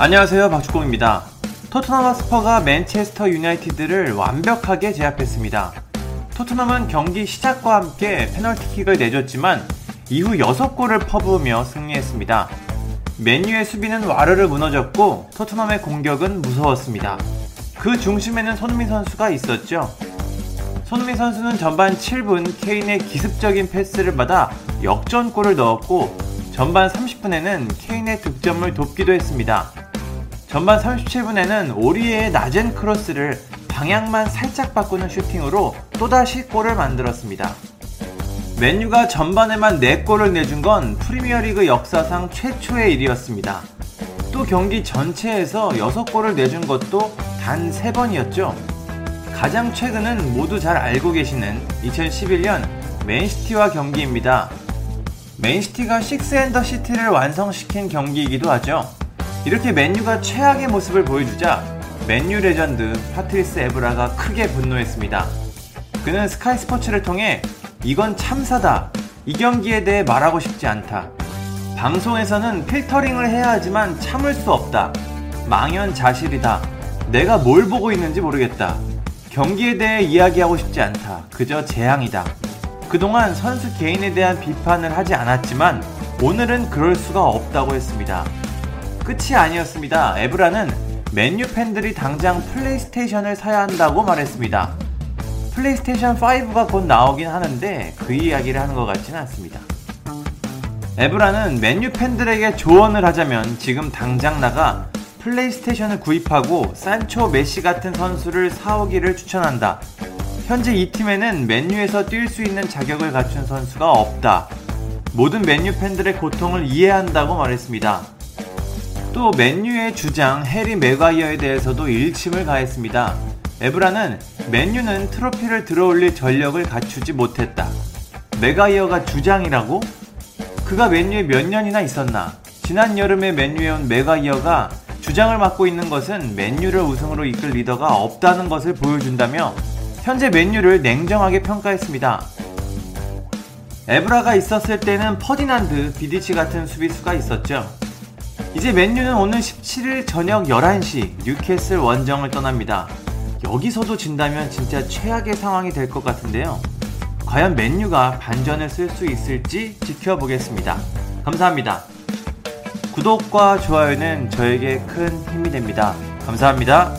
안녕하세요 박주공입니다. 토트넘 하스퍼가 맨체스터 유나이티드를 완벽하게 제압했습니다. 토트넘은 경기 시작과 함께 페널티킥을 내줬지만 이후 6골을 퍼부으며 승리했습니다. 맨유의 수비는 와르르 무너졌고 토트넘의 공격은 무서웠습니다. 그 중심에는 손흥민 선수가 있었죠. 손흥민 선수는 전반 7분 케인의 기습적인 패스를 받아 역전골을 넣었고 전반 30분에는 케인의 득점을 돕기도 했습니다. 전반 37분에는 오리에의 낮은 크로스를 방향만 살짝 바꾸는 슈팅으로 또다시 골을 만들었습니다. 맨유가 전반에만 4골을 내준 건 프리미어리그 역사상 최초의 일이었습니다. 또 경기 전체에서 6골을 내준 것도 단 3번이었죠. 가장 최근은 모두 잘 알고 계시는 2011년 맨시티와 경기입니다. 맨시티가 6 and the City를 완성시킨 경기이기도 하죠. 이렇게 맨유가 최악의 모습을 보여주자 맨유 레전드 파트리스 에브라가 크게 분노했습니다. 그는 스카이 스포츠를 통해 이건 참사다. 이 경기에 대해 말하고 싶지 않다. 방송에서는 필터링을 해야 하지만 참을 수 없다. 망연자실이다. 내가 뭘 보고 있는지 모르겠다. 경기에 대해 이야기하고 싶지 않다. 그저 재앙이다. 그동안 선수 개인에 대한 비판을 하지 않았지만 오늘은 그럴 수가 없다고 했습니다. 끝이 아니었습니다. 에브라는 맨유 팬들이 당장 플레이스테이션을 사야 한다고 말했습니다. 플레이스테이션 5가 곧 나오긴 하는데 그 이야기를 하는 것 같지는 않습니다. 에브라는 맨유 팬들에게 조언을 하자면 지금 당장 나가 플레이스테이션을 구입하고 산초 메시 같은 선수를 사오기를 추천한다. 현재 이 팀에는 맨유에서 뛸 수 있는 자격을 갖춘 선수가 없다. 모든 맨유 팬들의 고통을 이해한다고 말했습니다. 또 맨유의 주장 해리 매과이어에 대해서도 일침을 가했습니다. 에브라는 맨유는 트로피를 들어올릴 전력을 갖추지 못했다. 매과이어가 주장이라고? 그가 맨유에 몇 년이나 있었나? 지난 여름에 맨유에 온 매과이어가 주장을 맡고 있는 것은 맨유를 우승으로 이끌 리더가 없다는 것을 보여준다며 현재 맨유를 냉정하게 평가했습니다. 에브라가 있었을 때는 퍼디난드, 비디치 같은 수비수가 있었죠. 이제 맨유는 오늘 17일 저녁 11시 뉴캐슬 원정을 떠납니다. 여기서도 진다면 진짜 최악의 상황이 될 것 같은데요. 과연 맨유가 반전을 쓸 수 있을지 지켜보겠습니다. 감사합니다. 구독과 좋아요는 저에게 큰 힘이 됩니다. 감사합니다.